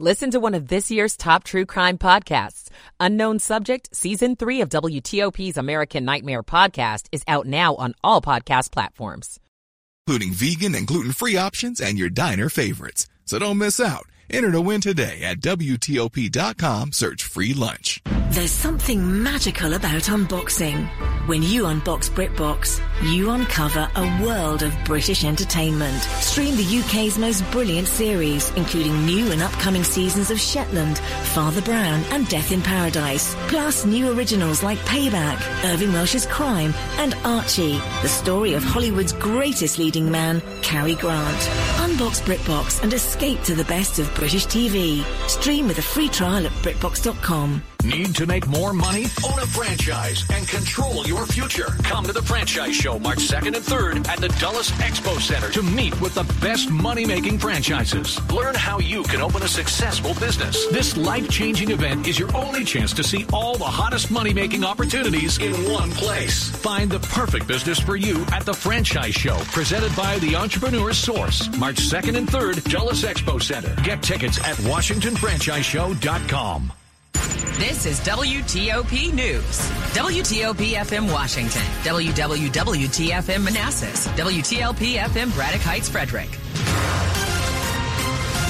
Listen to one of this year's top true crime podcasts. Unknown Subject, Season 3 of WTOP's American Nightmare podcast is out now on all podcast platforms. Including vegan and gluten-free options and your diner favorites. So don't miss out. Enter to win today at WTOP.com. Search free lunch. There's something magical about unboxing. When you unbox BritBox, you uncover a world of British entertainment. Stream the UK's most brilliant series, including new and upcoming seasons of Shetland, Father Brown, and Death in Paradise. Plus new originals like Payback, Irvine Welsh's Crime, and Archie, the story of Hollywood's greatest leading man, Cary Grant. Unbox BritBox and escape to the best of British TV. Stream with a free trial at BritBox.com. Need to make more money? Own a franchise and control your future. Come to the Franchise Show March 2nd and 3rd at the Dulles Expo Center to meet with the best money making franchises. Learn how you can open a successful business. This life changing event is your only chance to see all the hottest money making opportunities in one place. Find the perfect business for you at the Franchise Show presented by the Entrepreneur Source. March 2nd and 3rd, Dulles Expo Center. Get tickets at WashingtonFranchiseShow.com. This is WTOP News. WTOP FM Washington. WWWTFM Manassas. WTLP FM Braddock Heights Frederick.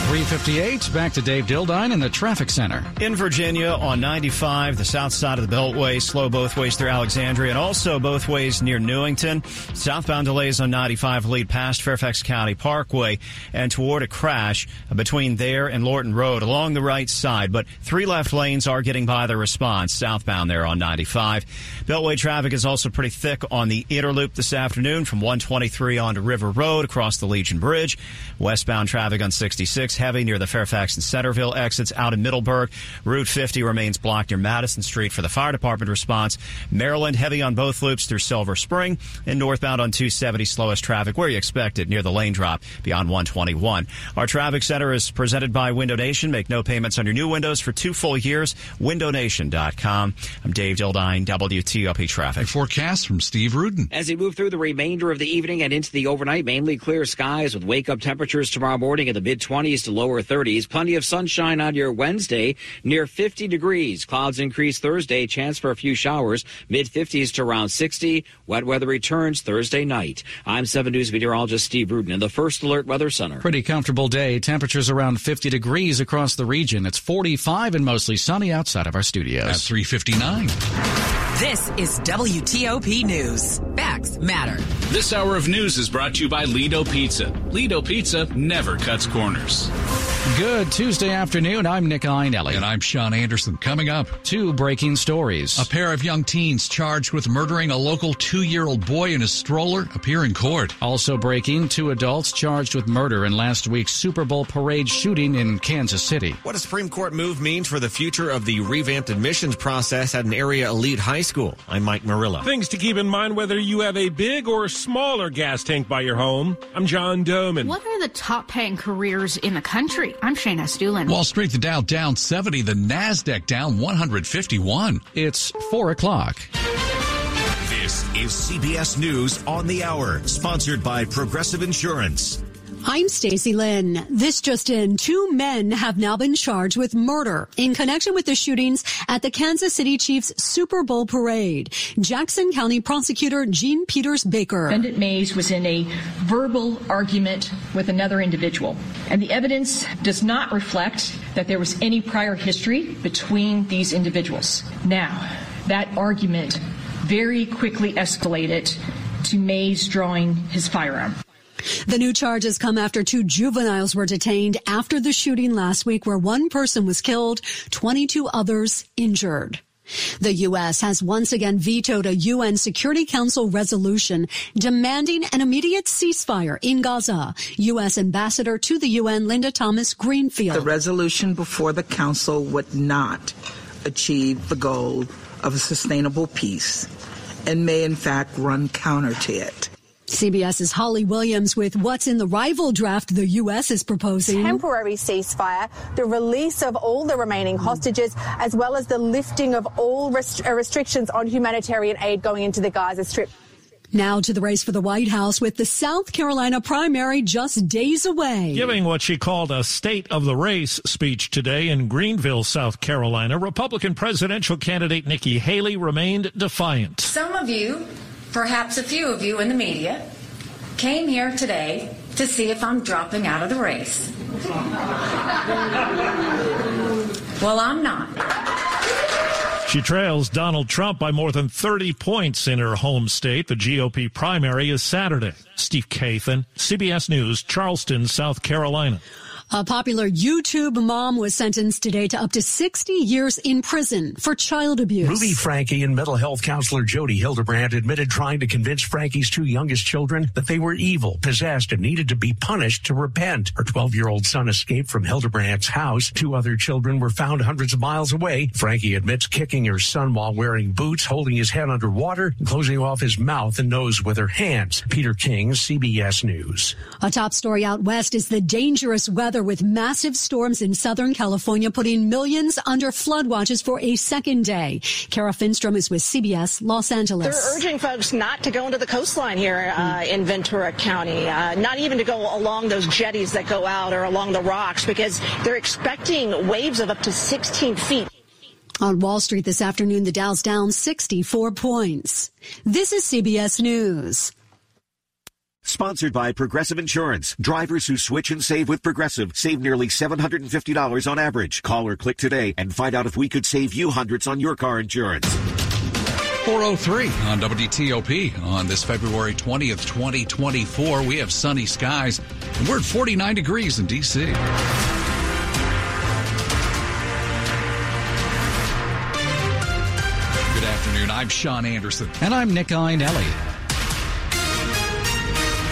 358, back to Dave Dildine in the traffic center. In Virginia on 95, the south side of the Beltway, slow both ways through Alexandria and also both ways near Newington. Southbound delays on 95 lead past Fairfax County Parkway and toward a crash between there and Lorton Road along the right side. But three left lanes are getting by the response southbound there on 95. Beltway traffic is also pretty thick on the inner loop this afternoon from 123 onto River Road across the Legion Bridge. Westbound traffic on 66 heavy near the Fairfax and Centreville exits out in Middleburg. Route 50 remains blocked near Madison Street for the fire department response. Maryland heavy on both loops through Silver Spring and northbound on 270 slowest traffic where you expect it near the lane drop beyond 121. Our traffic center is presented by Window Nation. Make no payments on your new windows for two full years. WindowNation.com. I'm Dave Dildine, WTOP Traffic. Forecast from Steve Rudin. As we move through the remainder of the evening and into the overnight, mainly clear skies with wake up temperatures tomorrow morning in the mid 20s to lower 30s. Plenty of sunshine on your Wednesday, near 50 degrees. Clouds increase Thursday, chance for a few showers, mid 50s to around 60. Wet weather returns Thursday night. I'm 7 News meteorologist Steve Rudin in the First Alert Weather Center. Pretty comfortable day. Temperatures around 50 degrees across the region. It's 45 and mostly sunny outside of our studios. At 359. This is WTOP News. Facts matter. This hour of news is brought to you by Lido Pizza. Lido Pizza never cuts corners. Good Tuesday afternoon. I'm Nick Iannelli. And I'm Sean Anderson. Coming up, two breaking stories. A pair of young teens charged with murdering a local two year old boy in a stroller appear in court. Also breaking, two adults charged with murder in last week's Super Bowl parade shooting in Kansas City. What a Supreme Court move means for the future of the revamped admissions process at an area elite high school. I'm Mike Murillo. Things to keep in mind whether you have a big or smaller gas tank by your home. I'm John Domen. What are the top paying careers in the country? I'm Shayna Estulin. Wall Street, the Dow down 70, the NASDAQ down 151. It's 4 o'clock. This is CBS News on the Hour, sponsored by Progressive Insurance. I'm Stacy Lynn. This just in, two men have now been charged with murder in connection with the shootings at the Kansas City Chiefs Super Bowl parade. Jackson County prosecutor Jean Peters Baker. Defendant Mays was in a verbal argument with another individual, and the evidence does not reflect that there was any prior history between these individuals. Now, that argument very quickly escalated to Mays drawing his firearm. The new charges come after two juveniles were detained after the shooting last week where one person was killed, 22 others injured. The U.S. has once again vetoed a UN Security Council resolution demanding an immediate ceasefire in Gaza. U.S. Ambassador to the UN, Linda Thomas Greenfield. The resolution before the Council would not achieve the goal of a sustainable peace and may in fact run counter to it. CBS's Holly Williams with what's in the rival draft the U.S. is proposing. Temporary ceasefire, the release of all the remaining hostages, as well as the lifting of all rest- uh, restrictions on humanitarian aid going into the Gaza Strip. Now to the race for the White House with the South Carolina primary just days away. Giving what she called a state of the race speech today in Greenville, South Carolina, Republican presidential candidate Nikki Haley remained defiant. Some of you perhaps a few of you in the media, came here today to see if I'm dropping out of the race. well, I'm not. She trails Donald Trump by more than 30 points in her home state. The GOP primary is Saturday. Steve Kathan, CBS News, Charleston, South Carolina. A popular YouTube mom was sentenced today to up to 60 years in prison for child abuse. Ruby Franke and mental health counselor Jodi Hildebrandt admitted trying to convince Franke's two youngest children that they were evil, possessed, and needed to be punished to repent. Her 12 year old son escaped from Hildebrandt's house. Two other children were found hundreds of miles away. Franke admits kicking her son while wearing boots, holding his head underwater, and closing off his mouth and nose with her hands. Peter King, CBS News. A top story out west is the dangerous weather with massive storms in Southern California, putting millions under flood watches for a second day. Kara Finnstrom is with CBS Los Angeles. They're urging folks not to go into the coastline here uh, in Ventura County, uh, not even to go along those jetties that go out or along the rocks because they're expecting waves of up to 16 feet. On Wall Street this afternoon, the Dow's down 64 points. This is CBS News. Sponsored by Progressive Insurance. Drivers who switch and save with Progressive save nearly $750 on average. Call or click today and find out if we could save you hundreds on your car insurance. 403 on WTOP on this February 20th, 2024. We have sunny skies and we're at 49 degrees in D.C. Good afternoon. I'm Sean Anderson. And I'm Nick Iannelli.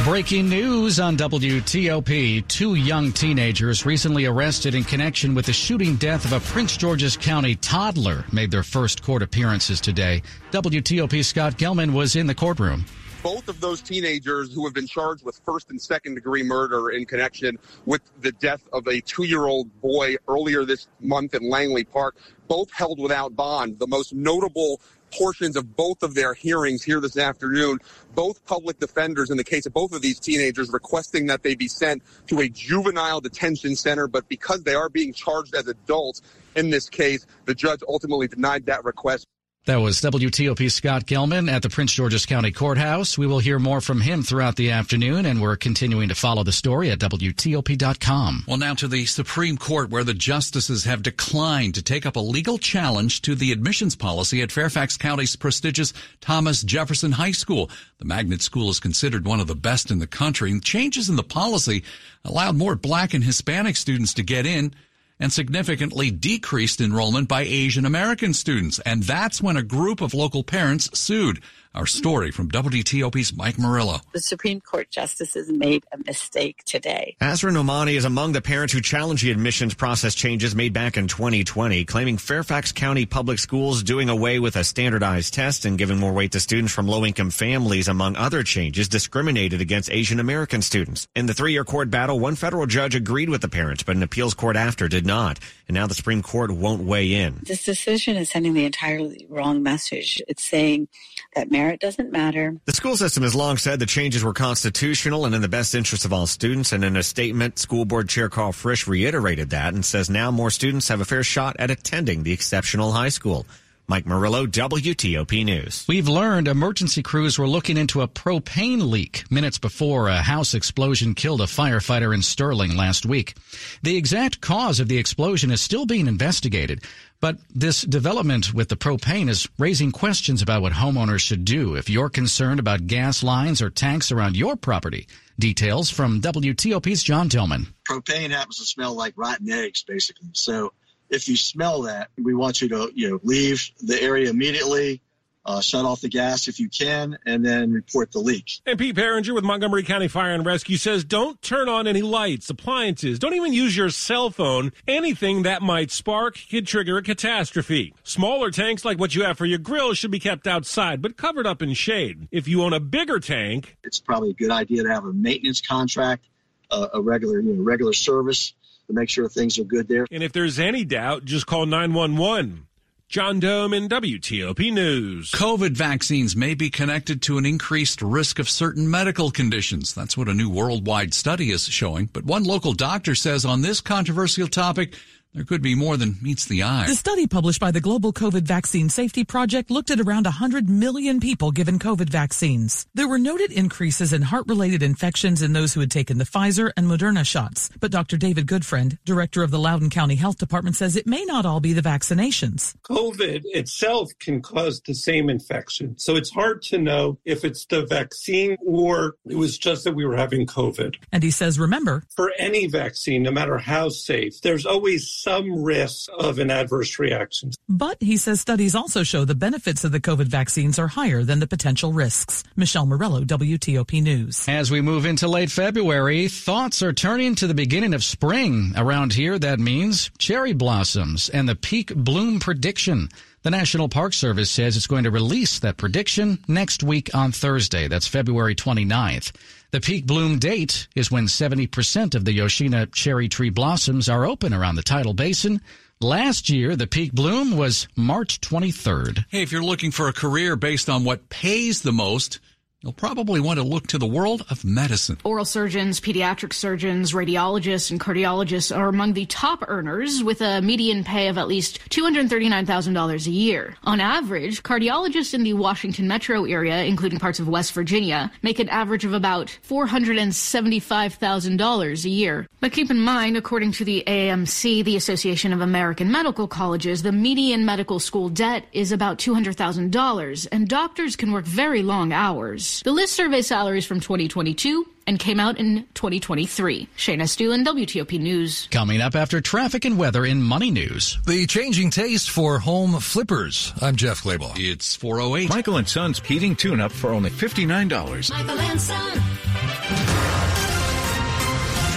Breaking news on WTOP. Two young teenagers recently arrested in connection with the shooting death of a Prince George's County toddler made their first court appearances today. WTOP Scott Gelman was in the courtroom both of those teenagers who have been charged with first and second degree murder in connection with the death of a two year old boy earlier this month in Langley Park, both held without bond. The most notable portions of both of their hearings here this afternoon. Both public defenders in the case of both of these teenagers requesting that they be sent to a juvenile detention center, but because they are being charged as adults in this case, the judge ultimately denied that request. That was WTOP Scott Gelman at the Prince George's County Courthouse. We will hear more from him throughout the afternoon, and we're continuing to follow the story at WTOP.com. Well, now to the Supreme Court, where the justices have declined to take up a legal challenge to the admissions policy at Fairfax County's prestigious Thomas Jefferson High School. The magnet school is considered one of the best in the country, and changes in the policy allowed more black and Hispanic students to get in and significantly decreased enrollment by Asian American students. And that's when a group of local parents sued. Our story from WTOP's Mike Murillo. The Supreme Court justices made a mistake today. Asra Nomani is among the parents who challenged the admissions process changes made back in 2020, claiming Fairfax County Public Schools doing away with a standardized test and giving more weight to students from low-income families, among other changes, discriminated against Asian American students. In the three-year court battle, one federal judge agreed with the parents, but an appeals court after did not. And now the Supreme Court won't weigh in. This decision is sending the entirely wrong message. It's saying that merit doesn't matter. The school system has long said the changes were constitutional and in the best interest of all students. And in a statement, school board chair Carl Frisch reiterated that and says now more students have a fair shot at attending the exceptional high school. Mike Murillo, WTOP News. We've learned emergency crews were looking into a propane leak minutes before a house explosion killed a firefighter in Sterling last week. The exact cause of the explosion is still being investigated, but this development with the propane is raising questions about what homeowners should do if you're concerned about gas lines or tanks around your property. Details from WTOP's John Tillman. Propane happens to smell like rotten eggs, basically. So if you smell that, we want you to you know leave the area immediately. Uh, shut off the gas if you can, and then report the leak. And Pete Piringer with Montgomery County Fire and Rescue says don't turn on any lights, appliances, don't even use your cell phone. Anything that might spark could trigger a catastrophe. Smaller tanks like what you have for your grill should be kept outside, but covered up in shade. If you own a bigger tank, it's probably a good idea to have a maintenance contract, uh, a regular you know, regular service to make sure things are good there. And if there's any doubt, just call 911. John Domen WTOP News. COVID vaccines may be connected to an increased risk of certain medical conditions. That's what a new worldwide study is showing. But one local doctor says on this controversial topic, there could be more than meets the eye. The study published by the Global COVID Vaccine Safety Project looked at around 100 million people given COVID vaccines. There were noted increases in heart-related infections in those who had taken the Pfizer and Moderna shots. But Dr. David Goodfriend, director of the Loudoun County Health Department, says it may not all be the vaccinations. COVID itself can cause the same infection. So it's hard to know if it's the vaccine or it was just that we were having COVID. And he says, remember, for any vaccine, no matter how safe, there's always some risk of an adverse reaction. But he says studies also show the benefits of the COVID vaccines are higher than the potential risks. Michelle Morello, WTOP News. As we move into late February, thoughts are turning to the beginning of spring. Around here, that means cherry blossoms and the peak bloom prediction. The National Park Service says it's going to release that prediction next week on Thursday. That's February 29th. The peak bloom date is when 70% of the Yoshino cherry tree blossoms are open around the tidal basin. Last year, the peak bloom was March 23rd. Hey, if you're looking for a career based on what pays the most, You'll probably want to look to the world of medicine. Oral surgeons, pediatric surgeons, radiologists, and cardiologists are among the top earners with a median pay of at least $239,000 a year. On average, cardiologists in the Washington metro area, including parts of West Virginia, make an average of about $475,000 a year. But keep in mind, according to the AAMC, the Association of American Medical Colleges, the median medical school debt is about $200,000, and doctors can work very long hours. The list surveys salaries from 2022 and came out in 2023. Shayna Estulin, WTOP News. Coming up after traffic and weather in Money News. The changing taste for home flippers. I'm Jeff Clabaugh. It's 408. Michael and Son's heating tune-up for only $59. Michael and Son.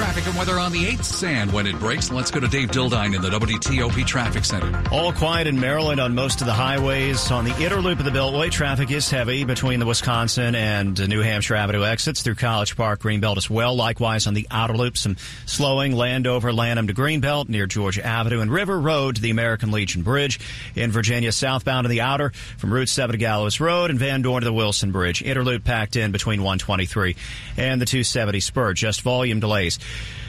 Traffic and weather on the 8th sand when it breaks. Let's go to Dave Dildine in the WTOP Traffic Center. All quiet in Maryland on most of the highways. On the inner loop of the Beltway, traffic is heavy between the Wisconsin and New Hampshire Avenue exits through College Park, Greenbelt as well. Likewise on the outer loop, some slowing Landover, Lanham to Greenbelt near Georgia Avenue and River Road to the American Legion Bridge. In Virginia, southbound in the outer from Route 7 to Gallows Road and Van Dorn to the Wilson Bridge. Interloop packed in between 123 and the 270 spur. Just volume delays.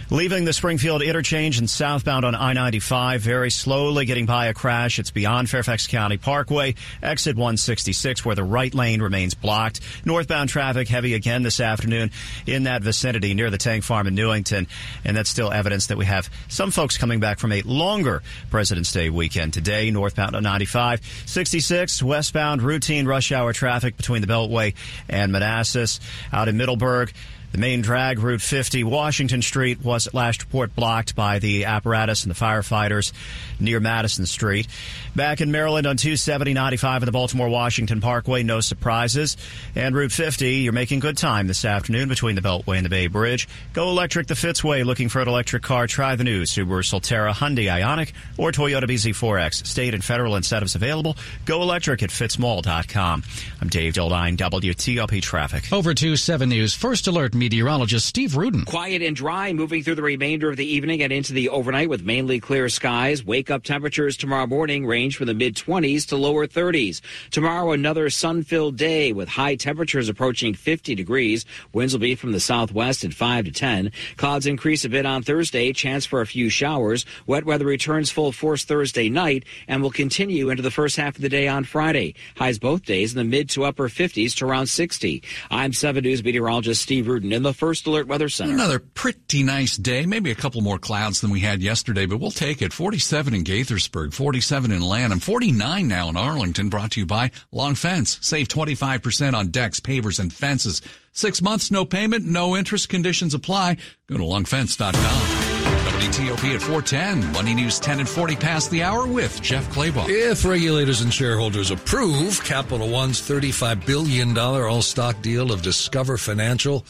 Leaving the Springfield interchange and southbound on I-95, very slowly getting by a crash. It's beyond Fairfax County Parkway, exit 166, where the right lane remains blocked. Northbound traffic heavy again this afternoon in that vicinity near the Tank Farm in Newington. And that's still evidence that we have some folks coming back from a longer President's Day weekend today. Northbound on 95, 66, westbound routine rush hour traffic between the Beltway and Manassas. Out in Middleburg, the main drag, Route 50, Washington Street, was at last report blocked by the apparatus and the firefighters near Madison Street. Back in Maryland on 270 95 in the Baltimore Washington Parkway, no surprises. And Route 50, you're making good time this afternoon between the Beltway and the Bay Bridge. Go electric the Fitzway. Looking for an electric car? Try the new Subaru Solterra, Hyundai Ioniq, or Toyota BZ4X. State and federal incentives available. Go electric at fitzmall.com. I'm Dave Dildine, WTOP Traffic. Over to 7 News. First Alert meteorologist Steve Rudin. Quiet and dry moving through the remainder of the evening and into the overnight with mainly clear skies. Wake up temperatures tomorrow morning range from the mid 20s to lower 30s. Tomorrow, another sun filled day with high temperatures approaching 50 degrees. Winds will be from the southwest at 5 to 10. Clouds increase a bit on Thursday. Chance for a few showers. Wet weather returns full force Thursday night and will continue into the first half of the day on Friday. Highs both days in the mid to upper 50s to around 60. I'm 7 News meteorologist Steve Rudin in the First Alert Weather Center. Another pretty nice day. Maybe a couple more clouds than we had yesterday, but we'll take it. 47 in Gaithersburg, 47 in Lanham, 49 now in Arlington. Brought to you by Long Fence. Save 25% on decks, pavers, and fences. Six months, no payment, no interest conditions apply. Go to longfence.com. WTOP at 410. Money News 10 and 40 past the hour with Jeff Clabaugh. If regulators and shareholders approve Capital One's $35 billion all stock deal of Discover Financial,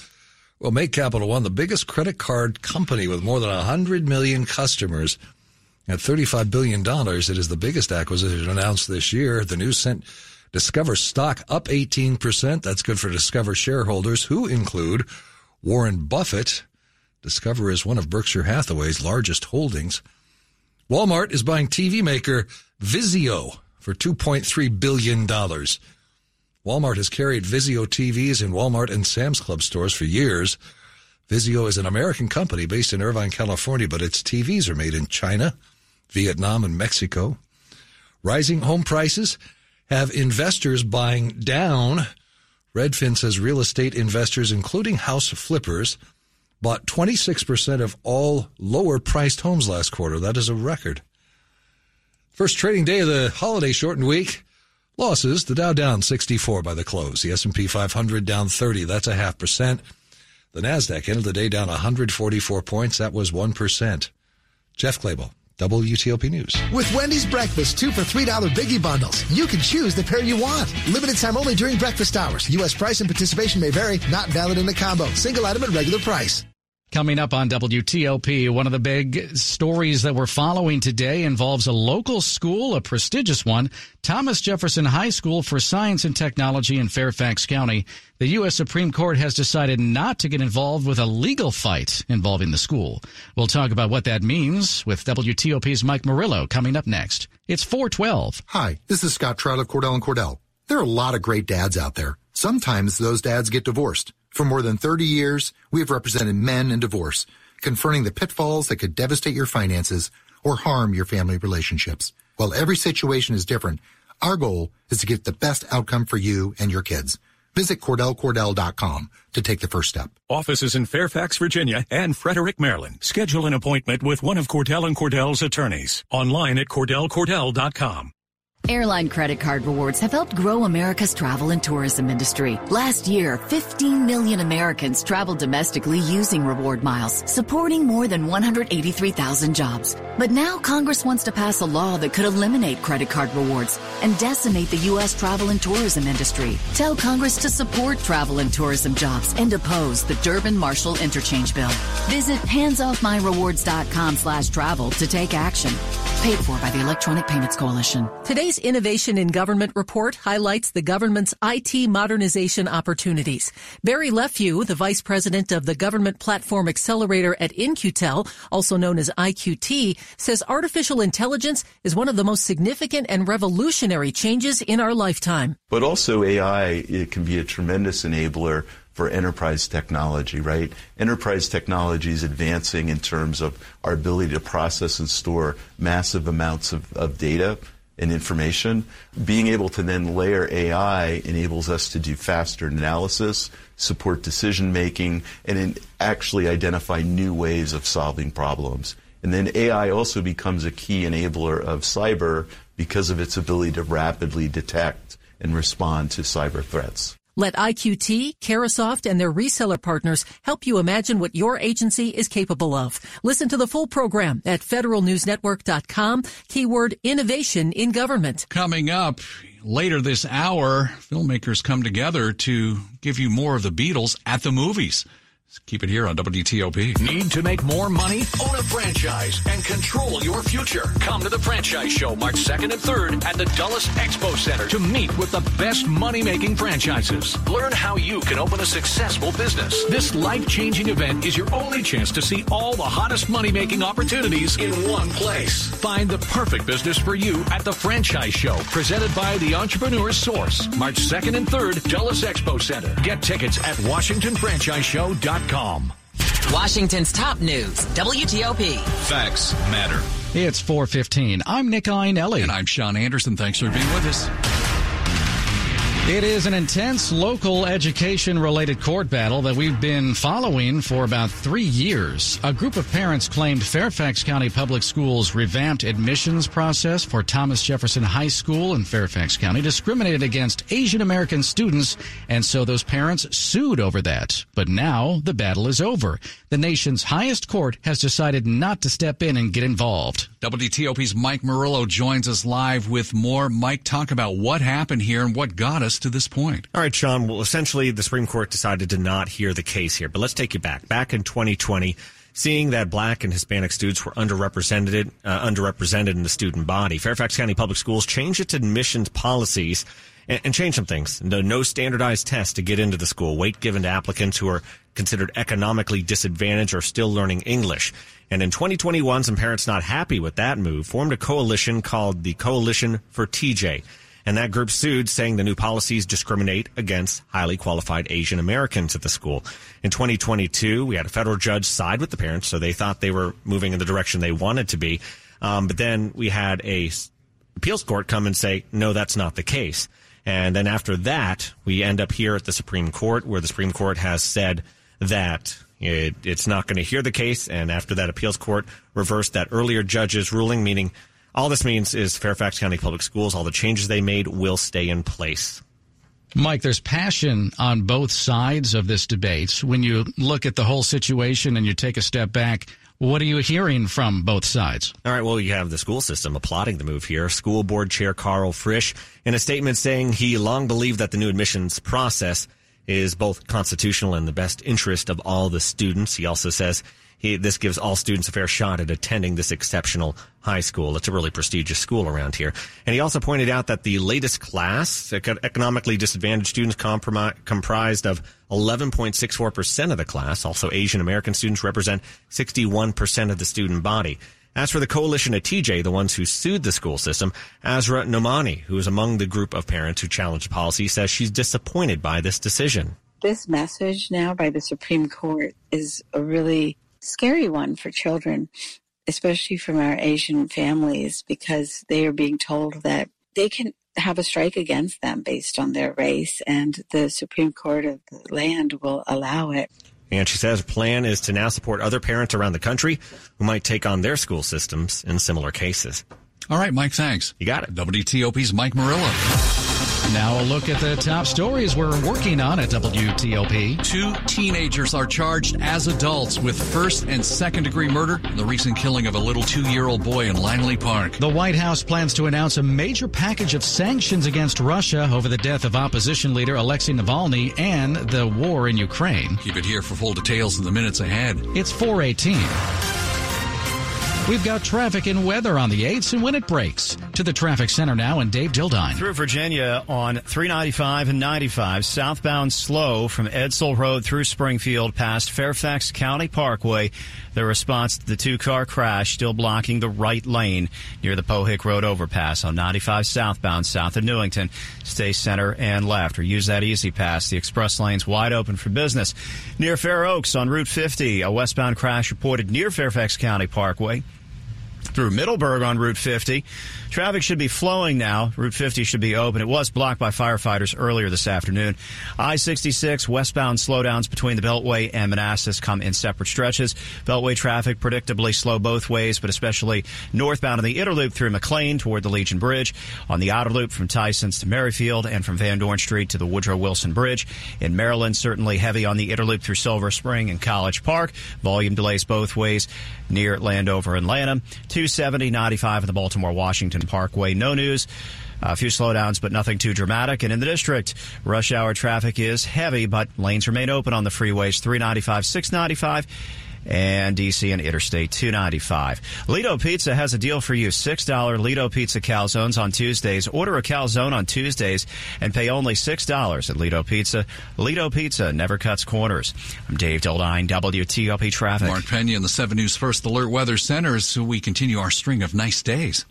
will make Capital One the biggest credit card company with more than 100 million customers. At $35 billion, it is the biggest acquisition announced this year. The news sent Discover stock up 18%. That's good for Discover shareholders who include Warren Buffett. Discover is one of Berkshire Hathaway's largest holdings. Walmart is buying TV maker Vizio for $2.3 billion. Walmart has carried Vizio TVs in Walmart and Sam's Club stores for years. Vizio is an American company based in Irvine, California, but its TVs are made in China, Vietnam, and Mexico. Rising home prices have investors buying down. Redfin says real estate investors, including house flippers, bought 26% of all lower priced homes last quarter. That is a record. First trading day of the holiday shortened week. Losses, the Dow down 64 by the close. The S&P 500 down 30. That's a half percent. The Nasdaq ended the day down 144 points. That was 1%. Jeff Clabaugh, WTOP News. With Wendy's breakfast, two for $3 biggie bundles, you can choose the pair you want. Limited time only during breakfast hours. U.S. price and participation may vary. Not valid in a combo. Single item at regular price. Coming up on WTOP, one of the big stories that we're following today involves a local school, a prestigious one, Thomas Jefferson High School for Science and Technology in Fairfax County. The U.S. Supreme Court has decided not to get involved with a legal fight involving the school. We'll talk about what that means with WTOP's Mike Murillo coming up next. It's 412. Hi, this is Scott Trout of Cordell and Cordell. There are a lot of great dads out there. Sometimes those dads get divorced. For more than 30 years, we have represented men in divorce, confronting the pitfalls that could devastate your finances or harm your family relationships. While every situation is different, our goal is to get the best outcome for you and your kids. Visit CordellCordell.com to take the first step. Offices in Fairfax, Virginia and Frederick, Maryland. Schedule an appointment with one of Cordell and Cordell's attorneys. Online at CordellCordell.com. Airline credit card rewards have helped grow America's travel and tourism industry. Last year, 15 million Americans traveled domestically using reward miles, supporting more than 183,000 jobs. But now Congress wants to pass a law that could eliminate credit card rewards and decimate the U.S. travel and tourism industry. Tell Congress to support travel and tourism jobs and oppose the Durbin-Marshall interchange bill. Visit handsoffmyrewards.com slash travel to take action. Paid for by the Electronic Payments Coalition. Today's Innovation in Government report highlights the government's IT modernization opportunities. Barry Lefew, the vice president of the Government Platform Accelerator at In-Q-Tel, also known as IQT, says artificial intelligence is one of the most significant and revolutionary changes in our lifetime. But also AI, it can be a tremendous enabler for enterprise technology, right? Enterprise technology is advancing in terms of our ability to process and store massive amounts of, of data and information. Being able to then layer AI enables us to do faster analysis, support decision making, and actually identify new ways of solving problems. And then AI also becomes a key enabler of cyber because of its ability to rapidly detect and respond to cyber threats. Let IQT, Carahsoft, and their reseller partners help you imagine what your agency is capable of. Listen to the full program at federalnewsnetwork.com, keyword innovation in government. Coming up later this hour, filmmakers come together to give you more of the Beatles at the movies. Keep it here on WTOP. Need to make more money? Own a franchise and control your future. Come to the Franchise Show March 2nd and 3rd at the Dulles Expo Center to meet with the best money making franchises. Learn how you can open a successful business. This life changing event is your only chance to see all the hottest money making opportunities in one place. Find the perfect business for you at the Franchise Show presented by the Entrepreneur Source. March 2nd and 3rd, Dulles Expo Center. Get tickets at WashingtonFranchiseShow.com. Washington's top news, WTOP. Facts matter. It's 415. I'm Nick Iannelli. And I'm Sean Anderson. Thanks for being with us. It is an intense local education related court battle that we've been following for about three years. A group of parents claimed Fairfax County Public Schools revamped admissions process for Thomas Jefferson High School in Fairfax County discriminated against Asian American students, and so those parents sued over that. But now the battle is over. The nation's highest court has decided not to step in and get involved. WTOP's Mike Murillo joins us live with more. Mike, talk about what happened here and what got us to this point. All right, Sean. Well, essentially, the Supreme Court decided to not hear the case here. But let's take you back. Back in 2020, seeing that black and Hispanic students were underrepresented, uh, underrepresented in the student body, Fairfax County Public Schools changed its admissions policies and, and changed some things. No, no standardized tests to get into the school. Weight given to applicants who are considered economically disadvantaged or still learning English. And in 2021, some parents not happy with that move formed a coalition called the Coalition for TJ. And that group sued, saying the new policies discriminate against highly qualified Asian Americans at the school. In 2022, we had a federal judge side with the parents, so they thought they were moving in the direction they wanted to be. Um, but then we had a appeals court come and say, no, that's not the case. And then after that, we end up here at the Supreme Court, where the Supreme Court has said that it, it's not going to hear the case. And after that, appeals court reversed that earlier judge's ruling, meaning all this means is Fairfax County Public Schools, all the changes they made will stay in place. Mike, there's passion on both sides of this debate. When you look at the whole situation and you take a step back, what are you hearing from both sides? All right. Well, you have the school system applauding the move here. School board chair Carl Frisch in a statement saying he long believed that the new admissions process is both constitutional and the best interest of all the students. He also says he, this gives all students a fair shot at attending this exceptional high school. It's a really prestigious school around here. And he also pointed out that the latest class, economically disadvantaged students comprised of 11.64% of the class. Also, Asian American students represent 61% of the student body. As for the coalition at TJ, the ones who sued the school system, Asra Nomani, who is among the group of parents who challenged the policy, says she's disappointed by this decision. This message now by the Supreme Court is a really scary one for children, especially from our Asian families, because they are being told that they can have a strike against them based on their race, and the Supreme Court of the land will allow it. And she says her plan is to now support other parents around the country who might take on their school systems in similar cases. All right, Mike, thanks. You got it. WTOP's Mike Murillo. Now a look at the top stories we're working on at WTOP. Two teenagers are charged as adults with first and second degree murder in the recent killing of a little two year old boy in Langley Park. The White House plans to announce a major package of sanctions against Russia over the death of opposition leader Alexei Navalny and the war in Ukraine. Keep it here for full details in the minutes ahead. It's 418. We've got traffic and weather on the 8s and when it breaks. To the traffic center now and Dave Dildine. Through Virginia on 395 and 95, southbound slow from Edsall Road through Springfield past Fairfax County Parkway. The response to the two car crash still blocking the right lane near the Pohick Road overpass on 95 southbound south of Newington. Stay center and left or use that E-ZPass. The express lane's wide open for business. Near Fair Oaks on Route 50, a westbound crash reported near Fairfax County Parkway through Middleburg on Route 50. Traffic should be flowing now. Route 50 should be open. It was blocked by firefighters earlier this afternoon. I-66 westbound slowdowns between the Beltway and Manassas come in separate stretches. Beltway traffic predictably slow both ways, but especially northbound on the inner loop through McLean toward the Legion Bridge. On the outer loop from Tysons to Merrifield and from Van Dorn Street to the Woodrow Wilson Bridge. In Maryland, certainly heavy on the inner loop through Silver Spring and College Park. Volume delays both ways near Landover and Lanham. 270, 95 in the Baltimore Washington Parkway. No news. A few slowdowns, but nothing too dramatic. And in the district, rush hour traffic is heavy, but lanes remain open on the freeways 395, 695 and DC and Interstate 295. Lido Pizza has a deal for you. $6 Lido Pizza calzones on Tuesdays. Order a calzone on Tuesdays and pay only $6 at Lido Pizza. Lido Pizza never cuts corners. I'm Dave Dildine, WTOP Traffic. Mark Pena in the 7 News First Alert Weather Center as we continue our string of nice days.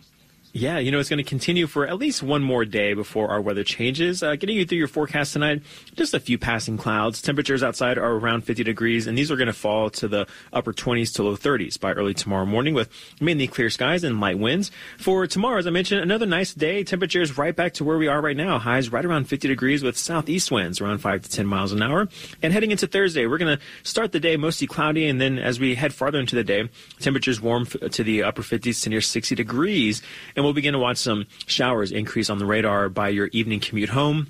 Yeah, you know, it's going to continue for at least one more day before our weather changes. Uh, getting you through your forecast tonight, just a few passing clouds. Temperatures outside are around 50 degrees, and these are going to fall to the upper 20s to low 30s by early tomorrow morning with mainly clear skies and light winds. For tomorrow, as I mentioned, another nice day. Temperatures right back to where we are right now. Highs right around 50 degrees with southeast winds around 5 to 10 miles an hour. And heading into Thursday, we're going to start the day mostly cloudy, and then as we head farther into the day, temperatures warm to the upper 50s to near 60 degrees. And we'll begin to watch some showers increase on the radar by your evening commute home.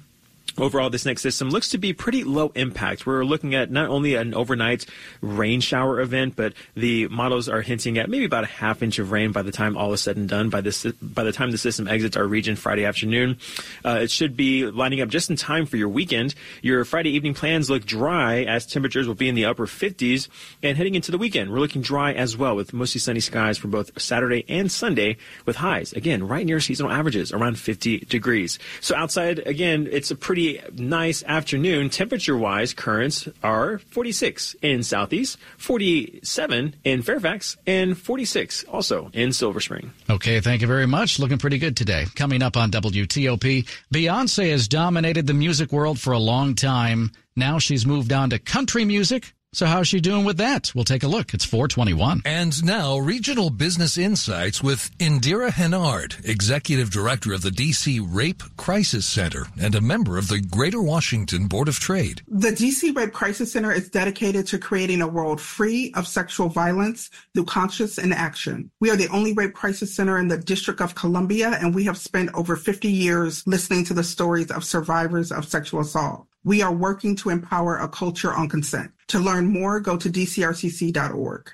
Overall, this next system looks to be pretty low impact. We're looking at not only an overnight rain shower event, but the models are hinting at maybe about a half inch of rain by the time all is said and done. By this, by the time the system exits our region Friday afternoon, uh, it should be lining up just in time for your weekend. Your Friday evening plans look dry as temperatures will be in the upper 50s, and heading into the weekend, we're looking dry as well with mostly sunny skies for both Saturday and Sunday, with highs again right near seasonal averages around 50 degrees. So outside, again, it's a pretty nice afternoon. Temperature wise, currents are 46 in Southeast, 47 in Fairfax, and 46 also in Silver Spring. Okay, thank you very much. Looking pretty good today. Coming up on WTOP, Beyonce has dominated the music world for a long time. Now she's moved on to country music. So how's she doing with that? We'll take a look. It's 421. And now regional business insights with Indira Henard, executive director of the DC Rape Crisis Center and a member of the Greater Washington Board of Trade. The DC Rape Crisis Center is dedicated to creating a world free of sexual violence through conscious inaction. We are the only rape crisis center in the District of Columbia, and we have spent over 50 years listening to the stories of survivors of sexual assault. We are working to empower a culture on consent. To learn more, go to dcrcc.org.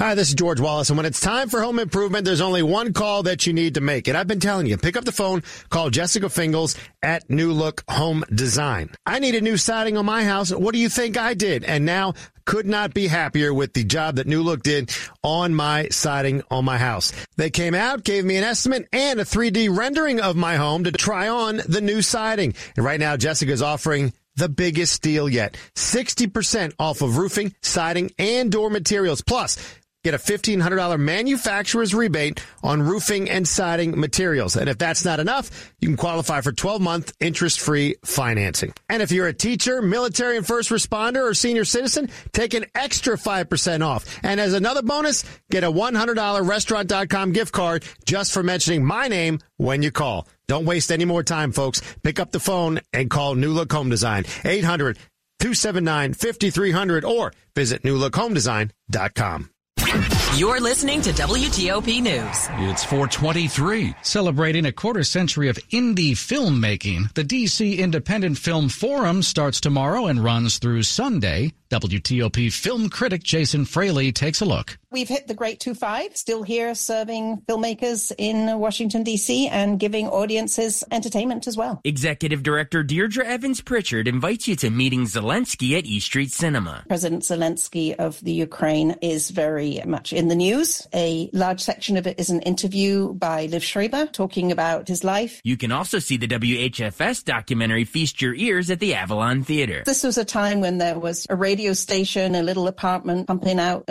Hi, this is George Wallace, and when it's time for home improvement, there's only one call that you need to make. And I've been telling you, pick up the phone, call Jessica Fingles at New Look Home Design. I need a new siding on my house. What do you think I did? And now could not be happier with the job that New Look did on my siding on my house. They came out, gave me an estimate and a 3D rendering of my home to try on the new siding. And right now, Jessica's offering the biggest deal yet. 60% off of roofing, siding, and door materials. Plus, Get a $1,500 manufacturer's rebate on roofing and siding materials. And if that's not enough, you can qualify for 12 month interest free financing. And if you're a teacher, military and first responder, or senior citizen, take an extra 5% off. And as another bonus, get a $100 restaurant.com gift card just for mentioning my name when you call. Don't waste any more time, folks. Pick up the phone and call New Look Home Design, 800 279 5300, or visit newlookhomedesign.com. You're listening to WTOP News. It's 423. Celebrating a quarter century of indie filmmaking, the DC Independent Film Forum starts tomorrow and runs through Sunday. WTOP film critic Jason Fraley takes a look. We've hit the great 2-5, still here serving filmmakers in Washington, D.C. and giving audiences entertainment as well. Executive Director Deirdre Evans Pritchard invites you to meeting Zelensky at E Street Cinema. President Zelensky of the Ukraine is very much in the news. A large section of it is an interview by Liev Schreiber talking about his life. You can also see the WHFS documentary Feast Your Ears at the Avalon Theater. This was a time when there was a radio station, a little apartment pumping out